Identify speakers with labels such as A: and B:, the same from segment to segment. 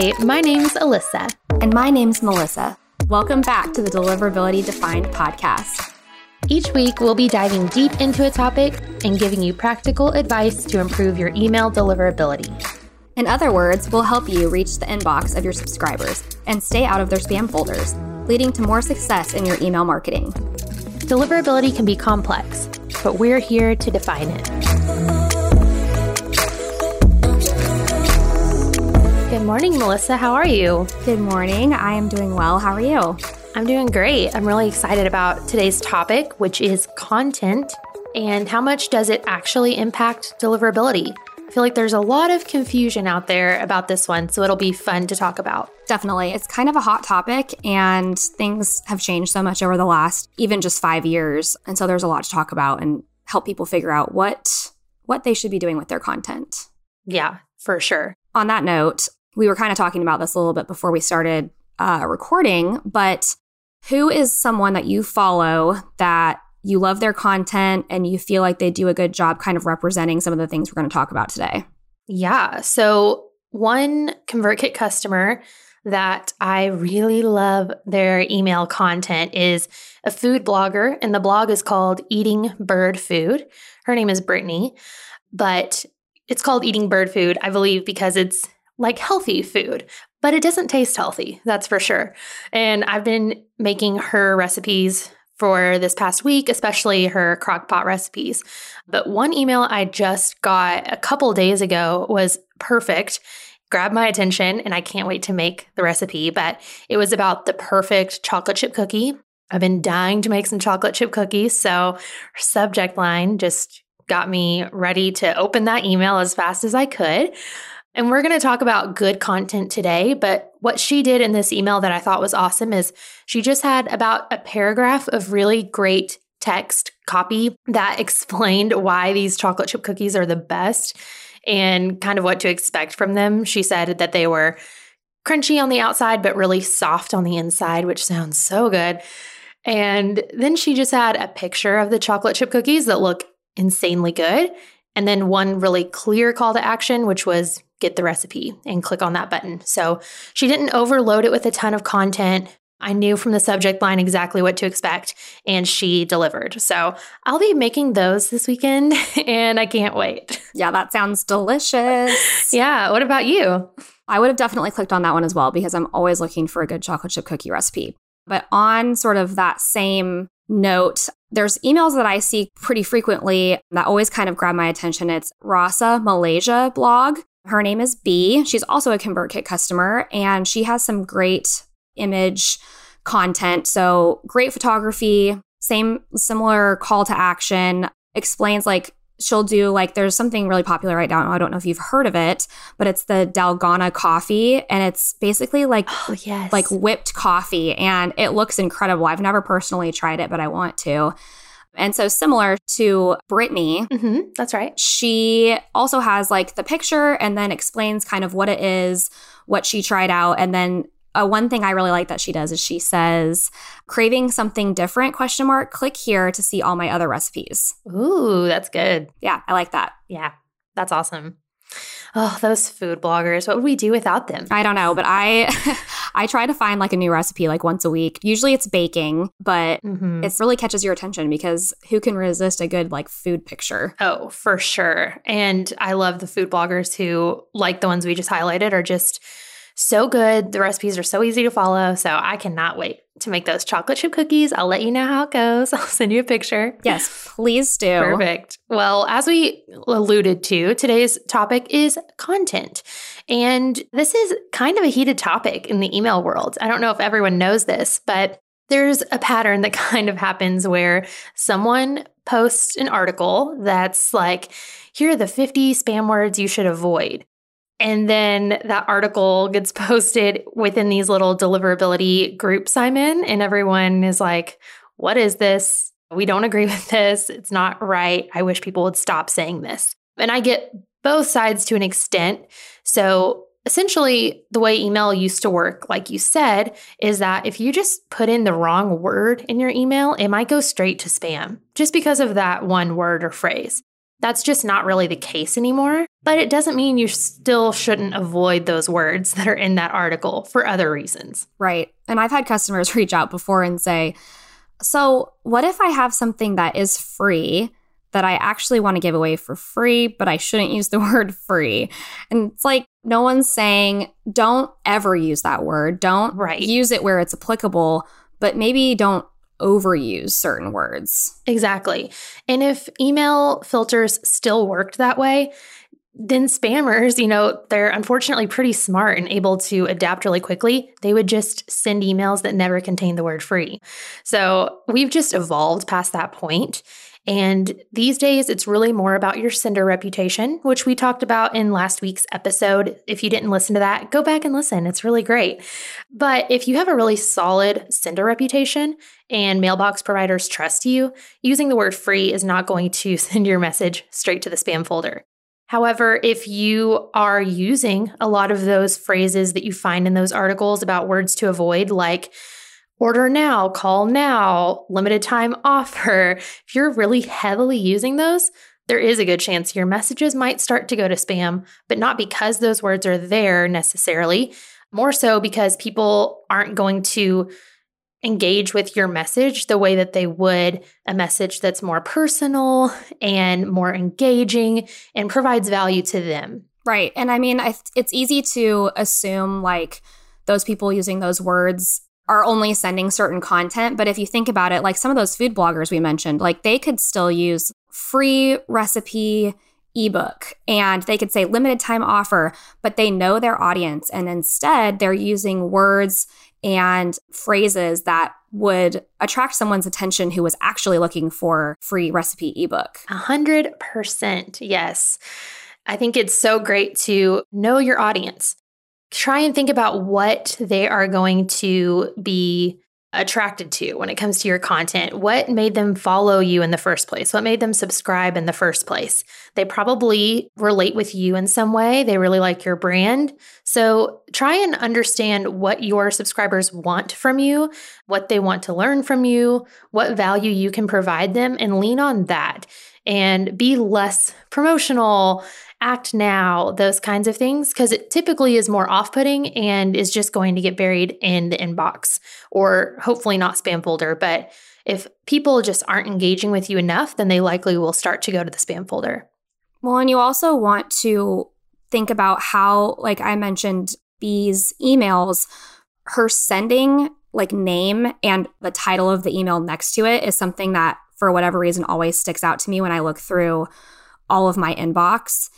A: Hi, my name's Alyssa.
B: And my name's Melissa. Welcome back to the Deliverability Defined podcast.
A: Each week, we'll be diving deep into a topic and giving you practical advice to improve your email deliverability.
B: In other words, we'll help you reach the inbox of your subscribers and stay out of their spam folders, leading to more success in your email marketing.
A: Deliverability can be complex, but we're here to define it. Good morning, Melissa. How are you?
B: Good morning. I am doing well. How are you?
A: I'm doing great. I'm really excited about today's topic, which is content and how much does it actually impact deliverability? I feel like there's a lot of confusion out there about this one, so it'll be fun to talk about.
B: Definitely. It's kind of a hot topic, and things have changed so much over the last even just five years. And so there's a lot to talk about and help people figure out what what they should be doing with their content.
A: Yeah, for sure.
B: On that note, we were kind of talking about this a little bit before we started uh, recording, but who is someone that you follow that you love their content and you feel like they do a good job kind of representing some of the things we're going to talk about today?
A: Yeah. So, one ConvertKit customer that I really love their email content is a food blogger, and the blog is called Eating Bird Food. Her name is Brittany, but it's called Eating Bird Food, I believe, because it's like healthy food, but it doesn't taste healthy, that's for sure. And I've been making her recipes for this past week, especially her crock pot recipes. But one email I just got a couple days ago was perfect, grabbed my attention, and I can't wait to make the recipe. But it was about the perfect chocolate chip cookie. I've been dying to make some chocolate chip cookies. So her subject line just got me ready to open that email as fast as I could. And we're going to talk about good content today. But what she did in this email that I thought was awesome is she just had about a paragraph of really great text copy that explained why these chocolate chip cookies are the best and kind of what to expect from them. She said that they were crunchy on the outside, but really soft on the inside, which sounds so good. And then she just had a picture of the chocolate chip cookies that look insanely good. And then one really clear call to action, which was get the recipe and click on that button. So she didn't overload it with a ton of content. I knew from the subject line exactly what to expect, and she delivered. So I'll be making those this weekend, and I can't wait.
B: Yeah, that sounds delicious.
A: yeah. What about you?
B: I would have definitely clicked on that one as well because I'm always looking for a good chocolate chip cookie recipe. But on sort of that same note, there's emails that I see pretty frequently that always kind of grab my attention. It's Rasa Malaysia blog. Her name is B. She's also a ConvertKit customer, and she has some great image content. So great photography, same similar call to action, explains like she'll do like there's something really popular right now. I don't know if you've heard of it, but it's the Dalgona coffee and it's basically like
A: oh, yes.
B: like whipped coffee and it looks incredible. I've never personally tried it, but I want to. And so, similar to Brittany,
A: mm-hmm, that's right.
B: She also has like the picture and then explains kind of what it is, what she tried out, and then uh, one thing I really like that she does is she says, "Craving something different?" Question mark. Click here to see all my other recipes.
A: Ooh, that's good.
B: Yeah, I like that.
A: Yeah, that's awesome. Oh, those food bloggers. What would we do without them?
B: I don't know, but I I try to find like a new recipe like once a week. Usually it's baking, but mm-hmm. it really catches your attention because who can resist a good like food picture?
A: Oh, for sure. And I love the food bloggers who like the ones we just highlighted are just so good. The recipes are so easy to follow. So I cannot wait to make those chocolate chip cookies. I'll let you know how it goes. I'll send you a picture.
B: Yes, please do.
A: Perfect. Well, as we alluded to, today's topic is content. And this is kind of a heated topic in the email world. I don't know if everyone knows this, but there's a pattern that kind of happens where someone posts an article that's like, here are the 50 spam words you should avoid. And then that article gets posted within these little deliverability groups I'm in, and everyone is like, What is this? We don't agree with this. It's not right. I wish people would stop saying this. And I get both sides to an extent. So essentially, the way email used to work, like you said, is that if you just put in the wrong word in your email, it might go straight to spam just because of that one word or phrase. That's just not really the case anymore. But it doesn't mean you still shouldn't avoid those words that are in that article for other reasons.
B: Right. And I've had customers reach out before and say, So, what if I have something that is free that I actually want to give away for free, but I shouldn't use the word free? And it's like, no one's saying don't ever use that word. Don't
A: right.
B: use it where it's applicable, but maybe don't overuse certain words.
A: Exactly. And if email filters still worked that way, then spammers, you know, they're unfortunately pretty smart and able to adapt really quickly. They would just send emails that never contain the word free. So we've just evolved past that point. And these days, it's really more about your sender reputation, which we talked about in last week's episode. If you didn't listen to that, go back and listen. It's really great. But if you have a really solid sender reputation and mailbox providers trust you, using the word free is not going to send your message straight to the spam folder. However, if you are using a lot of those phrases that you find in those articles about words to avoid, like order now, call now, limited time offer, if you're really heavily using those, there is a good chance your messages might start to go to spam, but not because those words are there necessarily, more so because people aren't going to engage with your message the way that they would a message that's more personal and more engaging and provides value to them.
B: Right. And I mean, I, it's easy to assume like those people using those words are only sending certain content. But if you think about it, like some of those food bloggers we mentioned, like they could still use free recipe ebook and they could say limited time offer, but they know their audience. And instead, they're using words and phrases that would attract someone's attention who was actually looking for free recipe ebook.
A: A hundred percent. Yes. I think it's so great to know your audience try and think about what they are going to be attracted to when it comes to your content. What made them follow you in the first place? What made them subscribe in the first place? They probably relate with you in some way. They really like your brand. So try and understand what your subscribers want from you, what they want to learn from you, what value you can provide them, and lean on that and be less promotional act now, those kinds of things, because it typically is more off putting and is just going to get buried in the inbox or hopefully not spam folder. But if people just aren't engaging with you enough, then they likely will start to go to the spam folder.
B: Well, and you also want to think about how, like I mentioned, these emails, her sending like name and the title of the email next to it is something that, for whatever reason, always sticks out to me when I look through all of my inbox.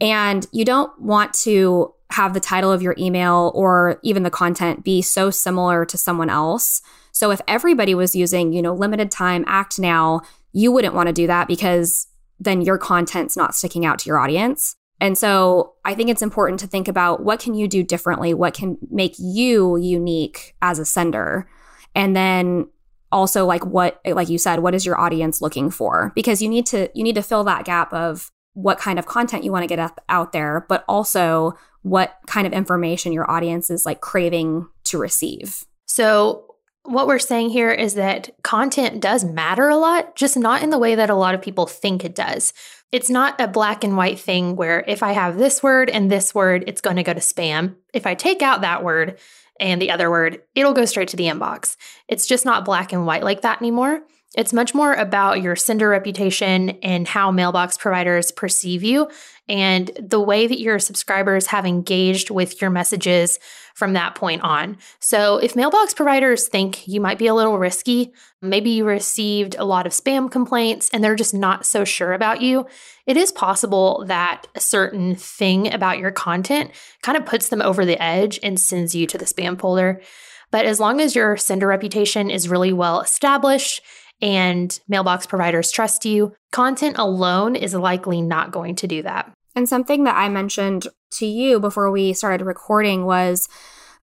B: And you don't want to have the title of your email or even the content be so similar to someone else. So if everybody was using, you know, limited time act now, you wouldn't want to do that because then your content's not sticking out to your audience. And so I think it's important to think about what can you do differently? What can make you unique as a sender? And then also like what like you said, what is your audience looking for? Because you need to you need to fill that gap of what kind of content you want to get up, out there, but also what kind of information your audience is like craving to receive.
A: So, what we're saying here is that content does matter a lot, just not in the way that a lot of people think it does. It's not a black and white thing where if I have this word and this word, it's going to go to spam. If I take out that word and the other word, it'll go straight to the inbox. It's just not black and white like that anymore. It's much more about your sender reputation and how mailbox providers perceive you and the way that your subscribers have engaged with your messages from that point on. So, if mailbox providers think you might be a little risky, maybe you received a lot of spam complaints and they're just not so sure about you, it is possible that a certain thing about your content kind of puts them over the edge and sends you to the spam folder. But as long as your sender reputation is really well established and mailbox providers trust you, content alone is likely not going to do that.
B: And something that I mentioned to you before we started recording was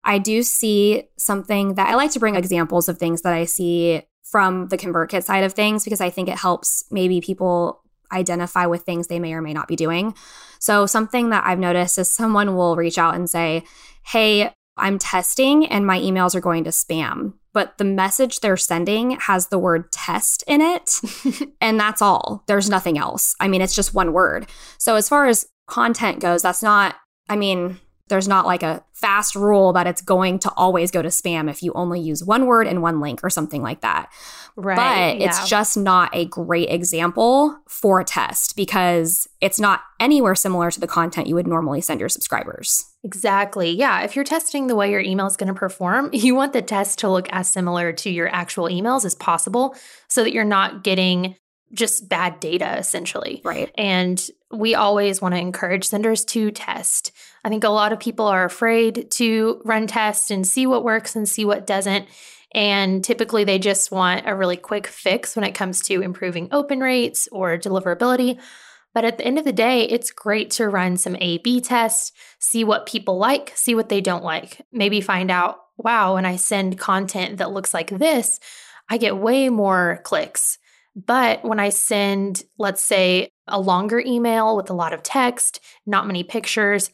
B: I do see something that I like to bring examples of things that I see from the ConvertKit side of things because I think it helps maybe people identify with things they may or may not be doing. So, something that I've noticed is someone will reach out and say, Hey, I'm testing and my emails are going to spam. But the message they're sending has the word test in it. and that's all. There's nothing else. I mean, it's just one word. So, as far as content goes, that's not, I mean, there's not like a fast rule that it's going to always go to spam if you only use one word and one link or something like that. Right. But yeah. it's just not a great example for a test because it's not anywhere similar to the content you would normally send your subscribers.
A: Exactly. Yeah. If you're testing the way your email is going to perform, you want the test to look as similar to your actual emails as possible so that you're not getting just bad data essentially.
B: Right.
A: And we always want to encourage senders to test. I think a lot of people are afraid to run tests and see what works and see what doesn't. And typically they just want a really quick fix when it comes to improving open rates or deliverability. But at the end of the day, it's great to run some A B tests, see what people like, see what they don't like. Maybe find out, wow, when I send content that looks like this, I get way more clicks. But when I send, let's say, a longer email with a lot of text, not many pictures,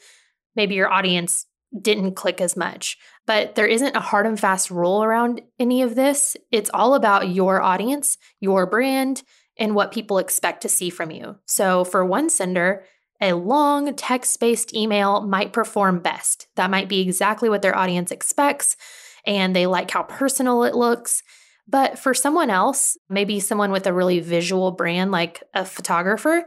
A: maybe your audience didn't click as much. But there isn't a hard and fast rule around any of this. It's all about your audience, your brand, and what people expect to see from you. So for one sender, a long text based email might perform best. That might be exactly what their audience expects, and they like how personal it looks. But for someone else, maybe someone with a really visual brand like a photographer,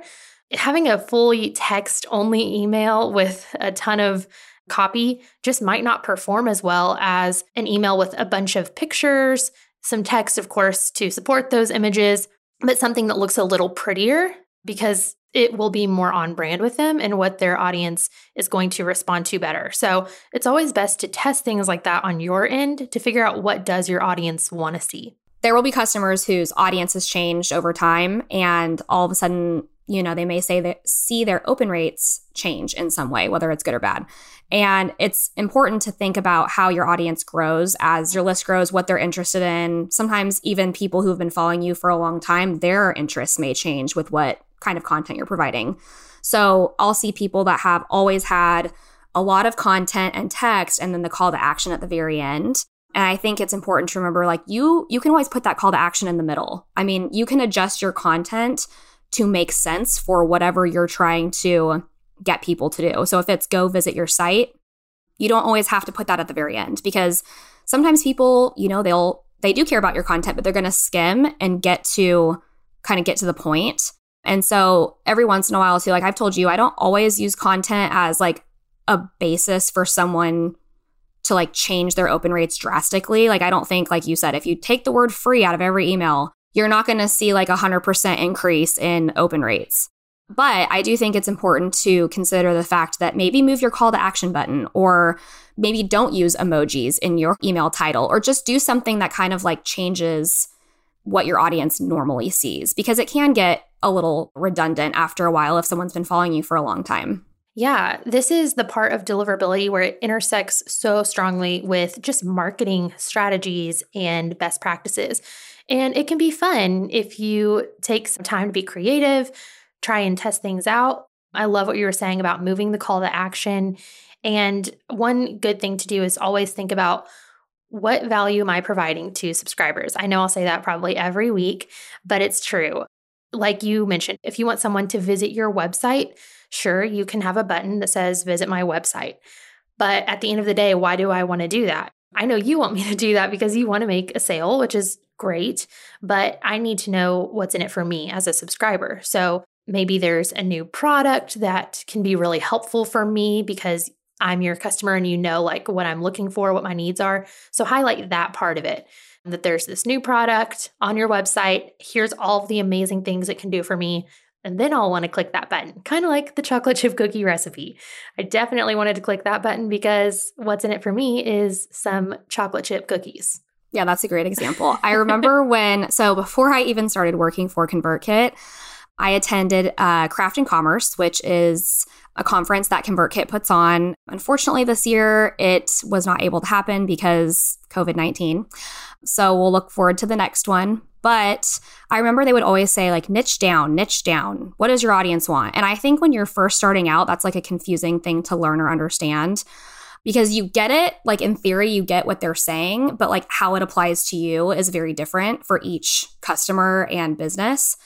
A: having a fully text only email with a ton of copy just might not perform as well as an email with a bunch of pictures, some text, of course, to support those images, but something that looks a little prettier because it will be more on brand with them and what their audience is going to respond to better. So it's always best to test things like that on your end to figure out what does your audience want to see.
B: There will be customers whose audience has changed over time and all of a sudden, you know, they may say that see their open rates change in some way, whether it's good or bad. And it's important to think about how your audience grows as your list grows, what they're interested in. Sometimes even people who have been following you for a long time, their interests may change with what kind of content you're providing. So I'll see people that have always had a lot of content and text and then the call to action at the very end. And I think it's important to remember like you you can always put that call to action in the middle. I mean, you can adjust your content to make sense for whatever you're trying to get people to do. So if it's go visit your site, you don't always have to put that at the very end because sometimes people, you know, they'll they do care about your content, but they're going to skim and get to kind of get to the point. And so every once in a while, too, like I've told you, I don't always use content as like a basis for someone to like change their open rates drastically. Like I don't think, like you said, if you take the word free out of every email, you're not going to see like a 100% increase in open rates. But I do think it's important to consider the fact that maybe move your call to action button or maybe don't use emojis in your email title or just do something that kind of like changes what your audience normally sees because it can get a little redundant after a while if someone's been following you for a long time.
A: Yeah, this is the part of deliverability where it intersects so strongly with just marketing strategies and best practices. And it can be fun if you take some time to be creative, try and test things out. I love what you were saying about moving the call to action. And one good thing to do is always think about what value am I providing to subscribers? I know I'll say that probably every week, but it's true. Like you mentioned, if you want someone to visit your website, sure, you can have a button that says visit my website. But at the end of the day, why do I want to do that? I know you want me to do that because you want to make a sale, which is great, but I need to know what's in it for me as a subscriber. So maybe there's a new product that can be really helpful for me because I'm your customer and you know like what I'm looking for, what my needs are. So highlight that part of it. That there's this new product on your website. Here's all of the amazing things it can do for me. And then I'll want to click that button, kind of like the chocolate chip cookie recipe. I definitely wanted to click that button because what's in it for me is some chocolate chip cookies.
B: Yeah, that's a great example. I remember when, so before I even started working for ConvertKit, I attended uh, Craft and Commerce, which is a conference that ConvertKit puts on. Unfortunately, this year it was not able to happen because COVID 19. So we'll look forward to the next one. But I remember they would always say, like, niche down, niche down. What does your audience want? And I think when you're first starting out, that's like a confusing thing to learn or understand. because you get it, like in theory, you get what they're saying, but like how it applies to you is very different for each customer and business.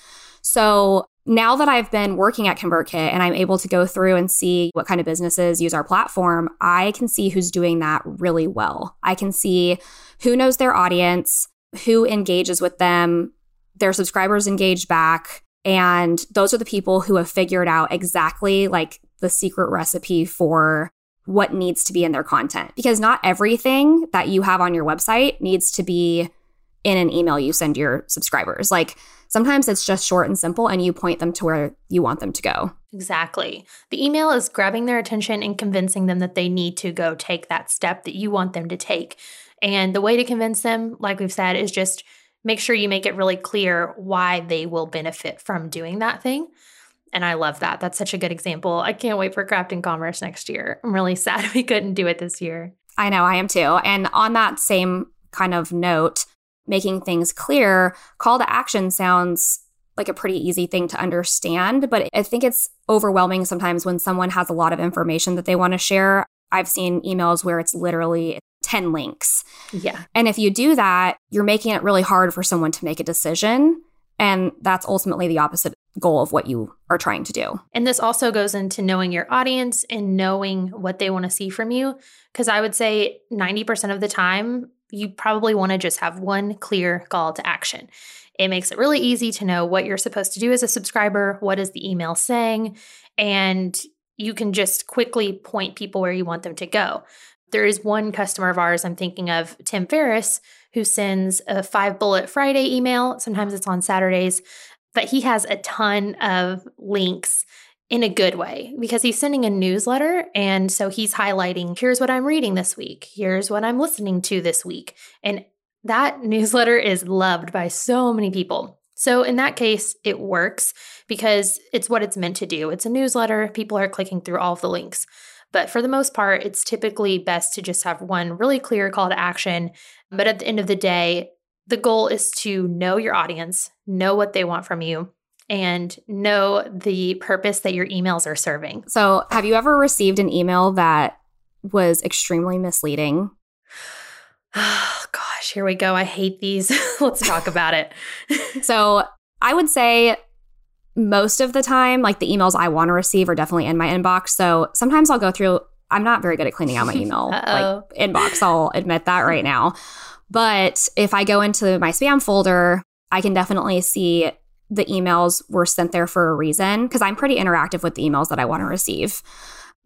B: So now that I've been working at ConvertKit and I'm able to go through and see what kind of businesses use our platform, I can see who's doing that really well. I can see who knows their audience, who engages with them, their subscribers engage back. And those are the people who have figured out exactly like the secret recipe for what needs to be in their content. Because not everything that you have on your website needs to be in an email you send your subscribers. Like sometimes it's just short and simple and you point them to where you want them to go.
A: Exactly. The email is grabbing their attention and convincing them that they need to go take that step that you want them to take. And the way to convince them, like we've said, is just make sure you make it really clear why they will benefit from doing that thing. And I love that. That's such a good example. I can't wait for Craft and Commerce next year. I'm really sad we couldn't do it this year.
B: I know, I am too. And on that same kind of note, making things clear, call to action sounds like a pretty easy thing to understand, but I think it's overwhelming sometimes when someone has a lot of information that they want to share. I've seen emails where it's literally 10 links.
A: Yeah.
B: And if you do that, you're making it really hard for someone to make a decision. And that's ultimately the opposite goal of what you are trying to do.
A: And this also goes into knowing your audience and knowing what they want to see from you. Because I would say 90% of the time, you probably want to just have one clear call to action. It makes it really easy to know what you're supposed to do as a subscriber, what is the email saying, and you can just quickly point people where you want them to go. There is one customer of ours I'm thinking of, Tim Ferriss, who sends a five bullet Friday email. Sometimes it's on Saturdays, but he has a ton of links in a good way because he's sending a newsletter. And so he's highlighting here's what I'm reading this week, here's what I'm listening to this week. And that newsletter is loved by so many people. So in that case, it works because it's what it's meant to do. It's a newsletter, people are clicking through all of the links. But for the most part, it's typically best to just have one really clear call to action. But at the end of the day, the goal is to know your audience, know what they want from you, and know the purpose that your emails are serving.
B: So, have you ever received an email that was extremely misleading?
A: Oh, gosh, here we go. I hate these. Let's talk about it.
B: so, I would say most of the time, like the emails I want to receive are definitely in my inbox. So, sometimes I'll go through, I'm not very good at cleaning out my email like inbox. I'll admit that right now. But if I go into my spam folder, I can definitely see the emails were sent there for a reason because I'm pretty interactive with the emails that I want to receive.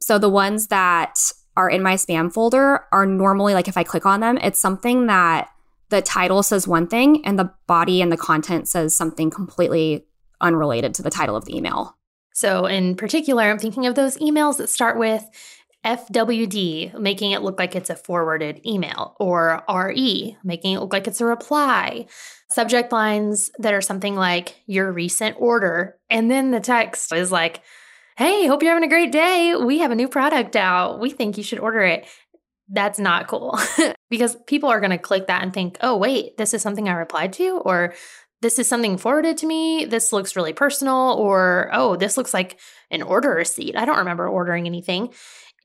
B: So the ones that are in my spam folder are normally like if I click on them, it's something that the title says one thing and the body and the content says something completely unrelated to the title of the email.
A: So, in particular, I'm thinking of those emails that start with FWD, making it look like it's a forwarded email, or RE, making it look like it's a reply. Subject lines that are something like your recent order. And then the text is like, hey, hope you're having a great day. We have a new product out. We think you should order it. That's not cool because people are going to click that and think, oh, wait, this is something I replied to, or this is something forwarded to me. This looks really personal, or oh, this looks like an order receipt. I don't remember ordering anything.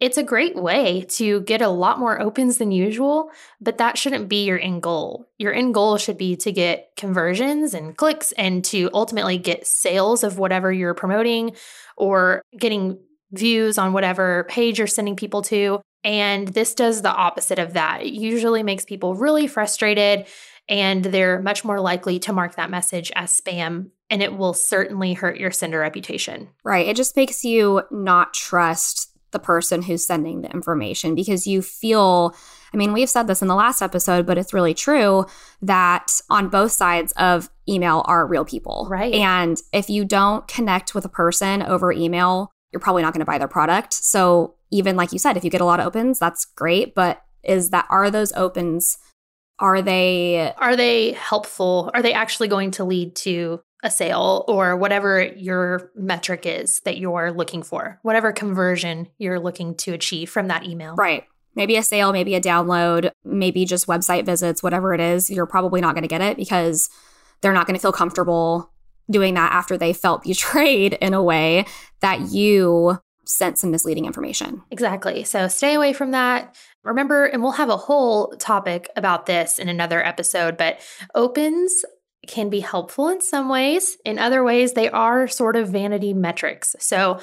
A: It's a great way to get a lot more opens than usual, but that shouldn't be your end goal. Your end goal should be to get conversions and clicks and to ultimately get sales of whatever you're promoting or getting views on whatever page you're sending people to. And this does the opposite of that. It usually makes people really frustrated and they're much more likely to mark that message as spam and it will certainly hurt your sender reputation.
B: Right. It just makes you not trust the person who's sending the information because you feel I mean, we've said this in the last episode, but it's really true that on both sides of email are real people.
A: Right.
B: And if you don't connect with a person over email, you're probably not going to buy their product. So, even like you said, if you get a lot of opens, that's great, but is that are those opens are they
A: are they helpful? Are they actually going to lead to a sale or whatever your metric is that you're looking for, whatever conversion you're looking to achieve from that email.
B: Right. Maybe a sale, maybe a download, maybe just website visits, whatever it is, you're probably not going to get it because they're not going to feel comfortable doing that after they felt betrayed in a way that you sent some misleading information.
A: Exactly. So stay away from that. Remember, and we'll have a whole topic about this in another episode, but opens can be helpful in some ways. In other ways, they are sort of vanity metrics. So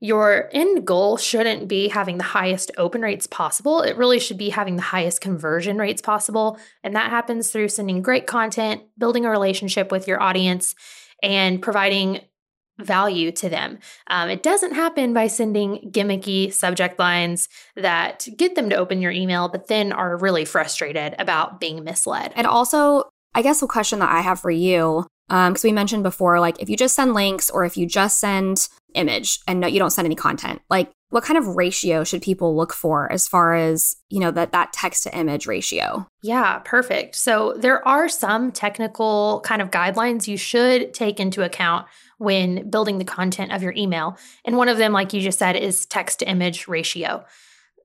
A: your end goal shouldn't be having the highest open rates possible. It really should be having the highest conversion rates possible. And that happens through sending great content, building a relationship with your audience, and providing value to them. Um, it doesn't happen by sending gimmicky subject lines that get them to open your email, but then are really frustrated about being misled.
B: And also, I guess a question that I have for you, because um, we mentioned before, like if you just send links or if you just send image and no, you don't send any content, like what kind of ratio should people look for as far as you know that that text to image ratio?
A: Yeah perfect. So there are some technical kind of guidelines you should take into account when building the content of your email. And one of them like you just said is text to image ratio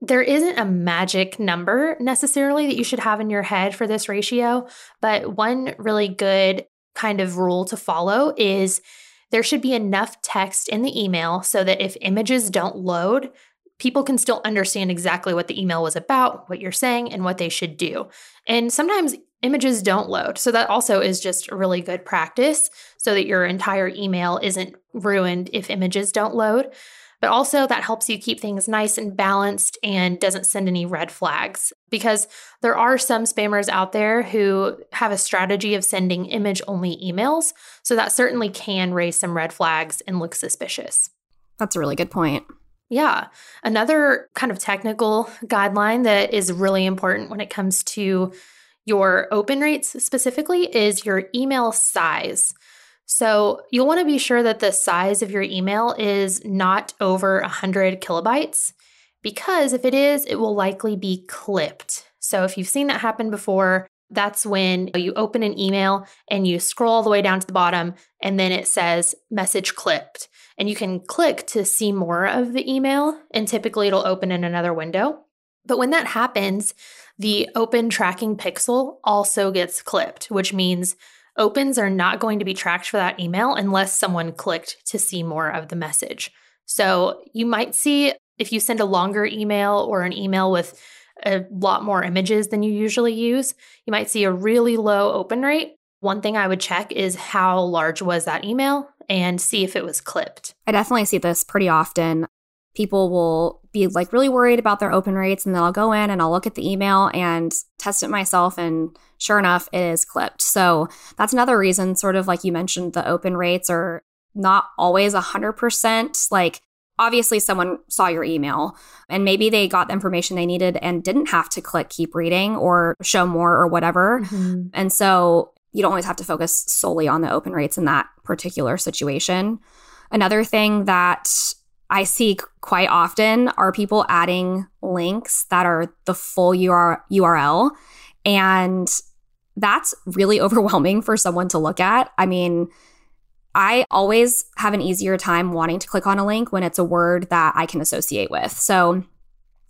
A: there isn't a magic number necessarily that you should have in your head for this ratio, but one really good kind of rule to follow is there should be enough text in the email so that if images don't load, people can still understand exactly what the email was about, what you're saying, and what they should do. And sometimes images don't load. So that also is just really good practice so that your entire email isn't ruined if images don't load but also that helps you keep things nice and balanced and doesn't send any red flags because there are some spammers out there who have a strategy of sending image only emails. So that certainly can raise some red flags and look suspicious.
B: That's a really good point.
A: Yeah. Another kind of technical guideline that is really important when it comes to your open rates specifically is your email size. So you'll want to be sure that the size of your email is not over 100 kilobytes because if it is, it will likely be clipped. So if you've seen that happen before, that's when you open an email and you scroll all the way down to the bottom and then it says message clipped. And you can click to see more of the email, and typically it'll open in another window. But when that happens, the open tracking pixel also gets clipped, which means opens are not going to be tracked for that email unless someone clicked to see more of the message. So you might see if you send a longer email or an email with a lot more images than you usually use, you might see a really low open rate. One thing I would check is how large was that email and see if it was clipped.
B: I definitely see this pretty often people will be like really worried about their open rates and then I'll go in and I'll look at the email and test it myself and sure enough it is clipped. So that's another reason sort of like you mentioned the open rates are not always 100% like obviously someone saw your email and maybe they got the information they needed and didn't have to click keep reading or show more or whatever. Mm-hmm. And so you don't always have to focus solely on the open rates in that particular situation. Another thing that I see quite often are people adding links that are the full URL. And that's really overwhelming for someone to look at. I mean, I always have an easier time wanting to click on a link when it's a word that I can associate with. So,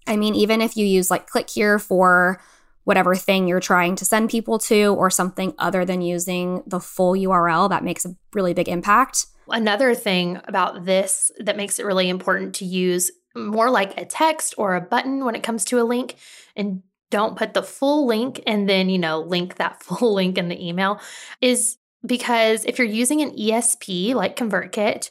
B: I mean, even if you use like click here for whatever thing you're trying to send people to or something other than using the full URL, that makes a really big impact.
A: Another thing about this that makes it really important to use more like a text or a button when it comes to a link and don't put the full link and then, you know, link that full link in the email is because if you're using an ESP like ConvertKit,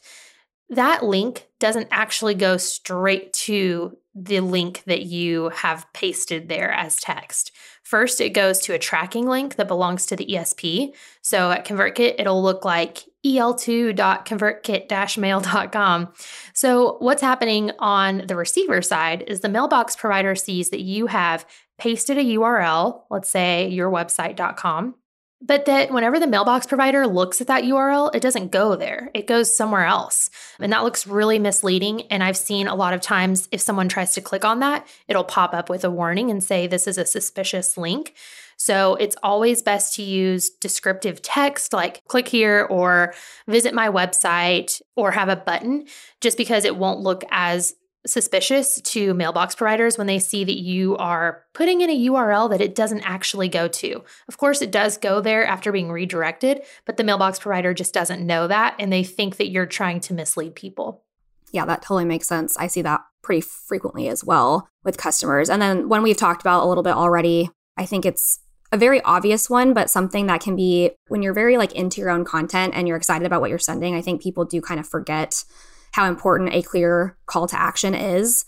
A: that link doesn't actually go straight to the link that you have pasted there as text. First, it goes to a tracking link that belongs to the ESP. So at ConvertKit, it'll look like el2.convertkit-mail.com. So what's happening on the receiver side is the mailbox provider sees that you have pasted a URL, let's say yourwebsite.com, but that whenever the mailbox provider looks at that URL, it doesn't go there. It goes somewhere else. And that looks really misleading. And I've seen a lot of times if someone tries to click on that, it'll pop up with a warning and say, This is a suspicious link. So it's always best to use descriptive text like click here or visit my website or have a button just because it won't look as suspicious to mailbox providers when they see that you are putting in a URL that it doesn't actually go to. Of course, it does go there after being redirected, but the mailbox provider just doesn't know that and they think that you're trying to mislead people.
B: Yeah, that totally makes sense. I see that pretty frequently as well with customers. And then when we've talked about a little bit already, I think it's a very obvious one, but something that can be when you're very like into your own content and you're excited about what you're sending, I think people do kind of forget how important a clear call to action is.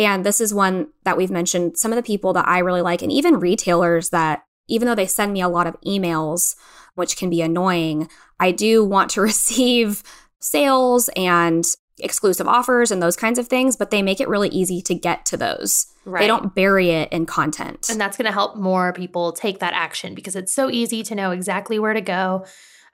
B: And this is one that we've mentioned some of the people that I really like, and even retailers that, even though they send me a lot of emails, which can be annoying, I do want to receive sales and exclusive offers and those kinds of things, but they make it really easy to get to those. Right. They don't bury it in content.
A: And that's going to help more people take that action because it's so easy to know exactly where to go.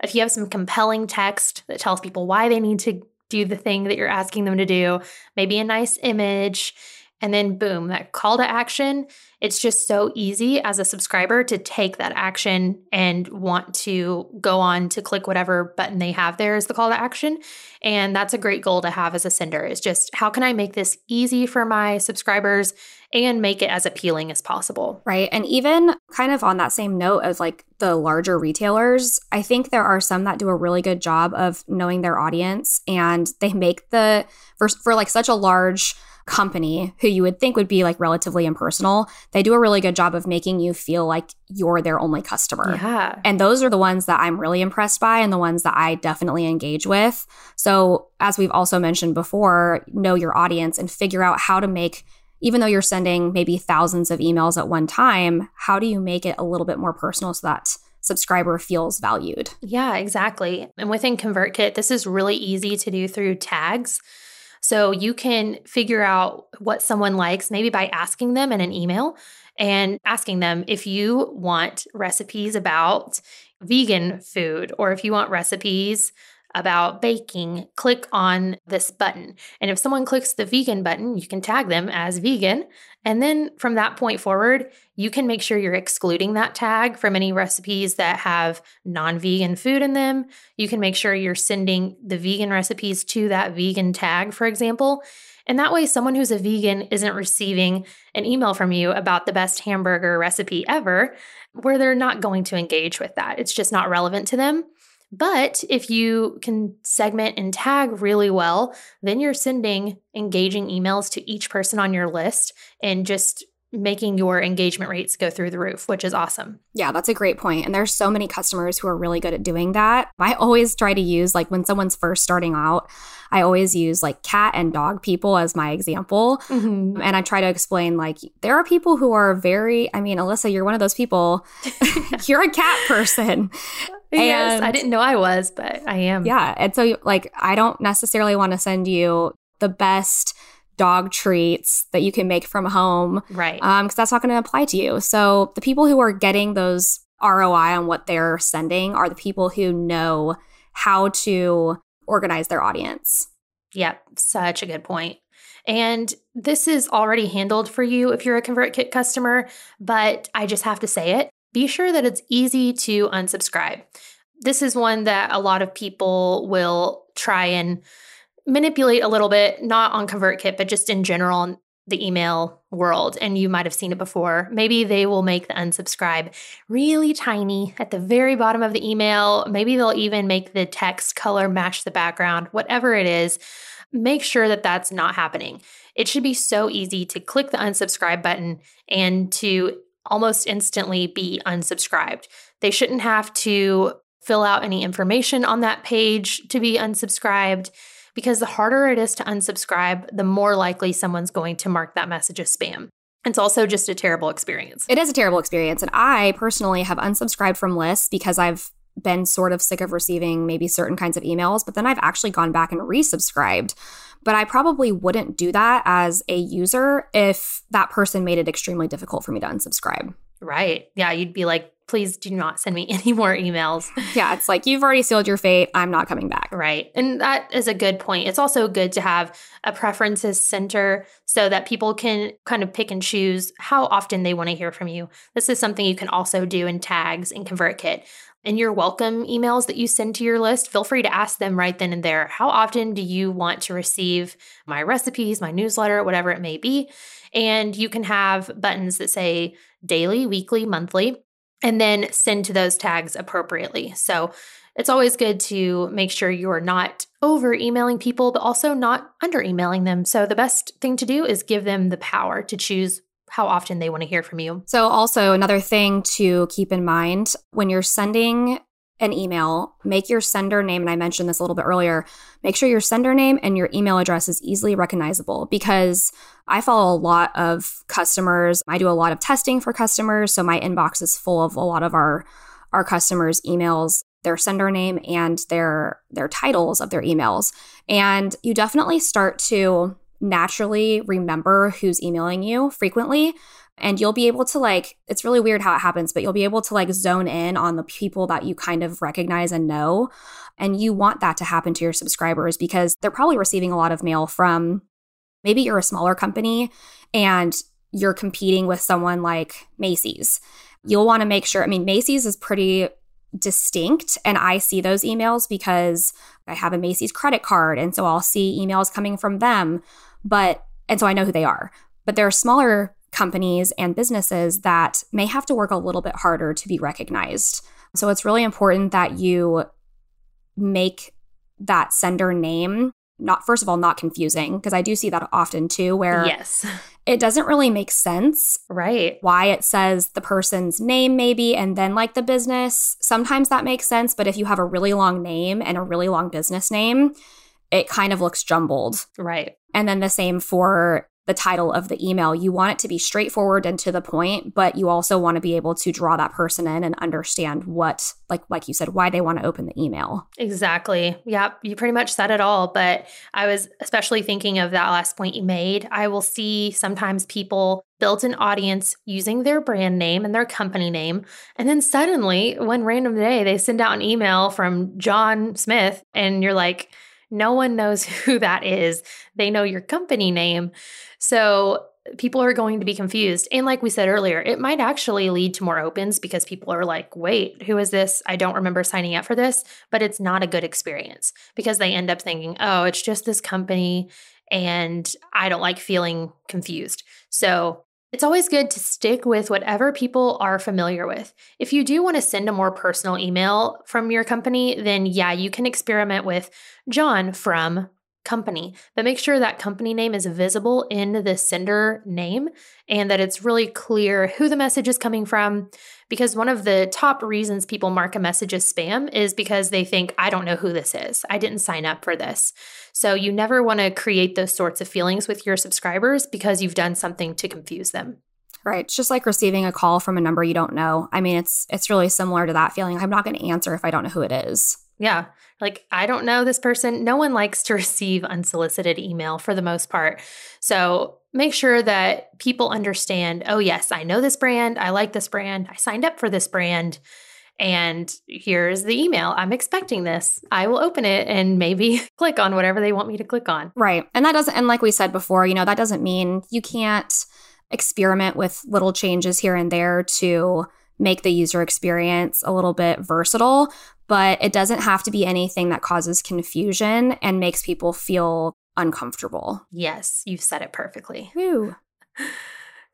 A: If you have some compelling text that tells people why they need to do the thing that you're asking them to do, maybe a nice image, and then boom, that call to action. It's just so easy as a subscriber to take that action and want to go on to click whatever button they have there as the call to action. And that's a great goal to have as a sender is just how can I make this easy for my subscribers and make it as appealing as possible.
B: Right. And even kind of on that same note of like the larger retailers, I think there are some that do a really good job of knowing their audience and they make the for, for like such a large company who you would think would be like relatively impersonal, they do a really good job of making you feel like you're their only customer.
A: Yeah.
B: And those are the ones that I'm really impressed by and the ones that I definitely engage with. So, as we've also mentioned before, know your audience and figure out how to make even though you're sending maybe thousands of emails at one time, how do you make it a little bit more personal so that subscriber feels valued?
A: Yeah, exactly. And within ConvertKit, this is really easy to do through tags. So you can figure out what someone likes maybe by asking them in an email and asking them if you want recipes about vegan food or if you want recipes about baking, click on this button. And if someone clicks the vegan button, you can tag them as vegan. And then from that point forward, you can make sure you're excluding that tag from any recipes that have non vegan food in them. You can make sure you're sending the vegan recipes to that vegan tag, for example. And that way, someone who's a vegan isn't receiving an email from you about the best hamburger recipe ever, where they're not going to engage with that. It's just not relevant to them. But if you can segment and tag really well, then you're sending engaging emails to each person on your list and just making your engagement rates go through the roof, which is awesome.
B: Yeah, that's a great point. And there's so many customers who are really good at doing that. I always try to use like when someone's first starting out, I always use like cat and dog people as my example. Mm-hmm. And I try to explain like there are people who are very I mean, Alyssa, you're one of those people. you're a cat person.
A: Yes, I didn't know I was, but I am.
B: Yeah. And so like I don't necessarily want to send you the best dog treats that you can make from home.
A: Right.
B: Um, because that's not going to apply to you. So the people who are getting those ROI on what they're sending are the people who know how to organize their audience.
A: Yep. Such a good point. And this is already handled for you if you're a ConvertKit customer, but I just have to say it. Be sure that it's easy to unsubscribe. This is one that a lot of people will try and manipulate a little bit, not on ConvertKit, but just in general the email world. And you might have seen it before. Maybe they will make the unsubscribe really tiny at the very bottom of the email. Maybe they'll even make the text color match the background, whatever it is. Make sure that that's not happening. It should be so easy to click the unsubscribe button and to almost instantly be unsubscribed. They shouldn't have to fill out any information on that page to be unsubscribed because the harder it is to unsubscribe, the more likely someone's going to mark that message as spam. It's also just a terrible experience.
B: It is a terrible experience. And I personally have unsubscribed from lists because I've been sort of sick of receiving maybe certain kinds of emails, but then I've actually gone back and resubscribed. But I probably wouldn't do that as a user if that person made it extremely difficult for me to unsubscribe.
A: Right. Yeah. You'd be like, please do not send me any more emails.
B: Yeah, it's like you've already sealed your fate. I'm not coming back.
A: Right. And that is a good point. It's also good to have a preferences center so that people can kind of pick and choose how often they want to hear from you. This is something you can also do in tags in ConvertKit. In your welcome emails that you send to your list, feel free to ask them right then and there how often do you want to receive my recipes, my newsletter, whatever it may be. And you can have buttons that say daily, weekly, monthly and then send to those tags appropriately. So it's always good to make sure you're not over emailing people, but also not under emailing them. So the best thing to do is give them the power to choose how often they want to hear from you.
B: So, also another thing to keep in mind when you're sending an email, make your sender name, and I mentioned this a little bit earlier, make sure your sender name and your email address is easily recognizable because I follow a lot of customers. I do a lot of testing for customers. So my inbox is full of a lot of our our customers' emails, their sender name and their their titles of their emails. And you definitely start to naturally remember who's emailing you frequently. And you'll be able to like it's really weird how it happens but you'll be able to like zone in on the people that you kind of recognize and know. And you want that to happen to your subscribers because they're probably receiving a lot of mail from maybe you're a smaller company and you're competing with someone like Macy's. You'll want to make sure I mean Macy's is pretty distinct and I see those emails because I have a Macy's credit card. And so I'll see emails coming from them but and so I know who they are but there are smaller companies and businesses that may have to work a little bit harder to be recognized. So it's really important that you make that sender name not first of all not confusing because I do see that often too where
A: Yes.
B: it doesn't really make sense
A: Right.
B: why it says the person's name maybe and then like the business. Sometimes that makes sense, but if you have a really long name and a really long business name, it kind of looks jumbled.
A: Right.
B: And then the same for the title of the email. You want it to be straightforward and to the point, but you also want to be able to draw that person in and understand what, like like you said, why they want to open the email.
A: Exactly. Yep. You pretty much said it all. But I was especially thinking of that last point you made. I will see sometimes people build an audience using their brand name and their company name. And then suddenly, one random day, they send out an email from John Smith, and you're like, no one knows who that is. They know your company name. So people are going to be confused. And like we said earlier, it might actually lead to more opens because people are like, wait, who is this? I don't remember signing up for this, but it's not a good experience because they end up thinking, oh, it's just this company and I don't like feeling confused. So it's always good to stick with whatever people are familiar with. If you do want to send a more personal email from your company, then yeah, you can experiment with John from company, but make sure that company name is visible in the sender name and that it's really clear who the message is coming from. Because one of the top reasons people mark a message as spam is because they think, I don't know who this is. I didn't sign up for this. So you never want to create those sorts of feelings with your subscribers because you've done something to confuse them.
B: Right. It's just like receiving a call from a number you don't know. I mean, it's it's really similar to that feeling. I'm not going to answer if I don't know who it is.
A: Yeah. Like, I don't know this person. No one likes to receive unsolicited email for the most part. So make sure that people understand oh, yes, I know this brand. I like this brand. I signed up for this brand. And here's the email. I'm expecting this. I will open it and maybe click on whatever they want me to click on.
B: Right. And that doesn't, and like we said before, you know, that doesn't mean you can't experiment with little changes here and there to make the user experience a little bit versatile, but it doesn't have to be anything that causes confusion and makes people feel uncomfortable.
A: Yes, you've said it perfectly.
B: Woo.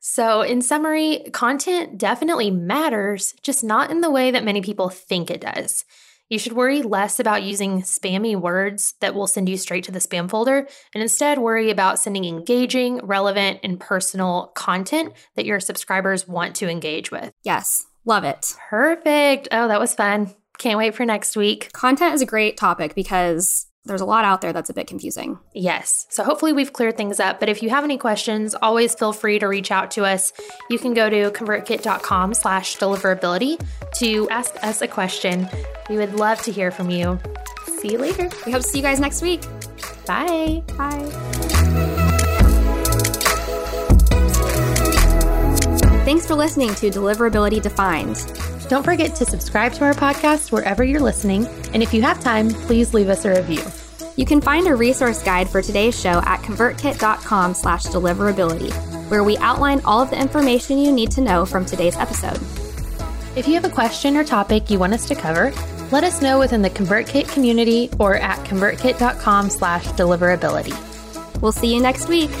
A: So, in summary, content definitely matters, just not in the way that many people think it does. You should worry less about using spammy words that will send you straight to the spam folder and instead worry about sending engaging, relevant, and personal content that your subscribers want to engage with.
B: Yes, love it.
A: Perfect. Oh, that was fun. Can't wait for next week.
B: Content is a great topic because there's a lot out there that's a bit confusing.
A: Yes. So hopefully we've cleared things up. But if you have any questions, always feel free to reach out to us. You can go to convertkit.com slash deliverability to ask us a question. We would love to hear from you. See you later.
B: We hope to see you guys next week.
A: Bye.
B: Bye. Thanks for listening to Deliverability Defined.
A: Don't forget to subscribe to our podcast wherever you're listening. And if you have time, please leave us a review.
B: You can find a resource guide for today's show at convertkit.com slash deliverability, where we outline all of the information you need to know from today's episode.
A: If you have a question or topic you want us to cover, let us know within the ConvertKit community or at convertkit.com slash deliverability.
B: We'll see you next week.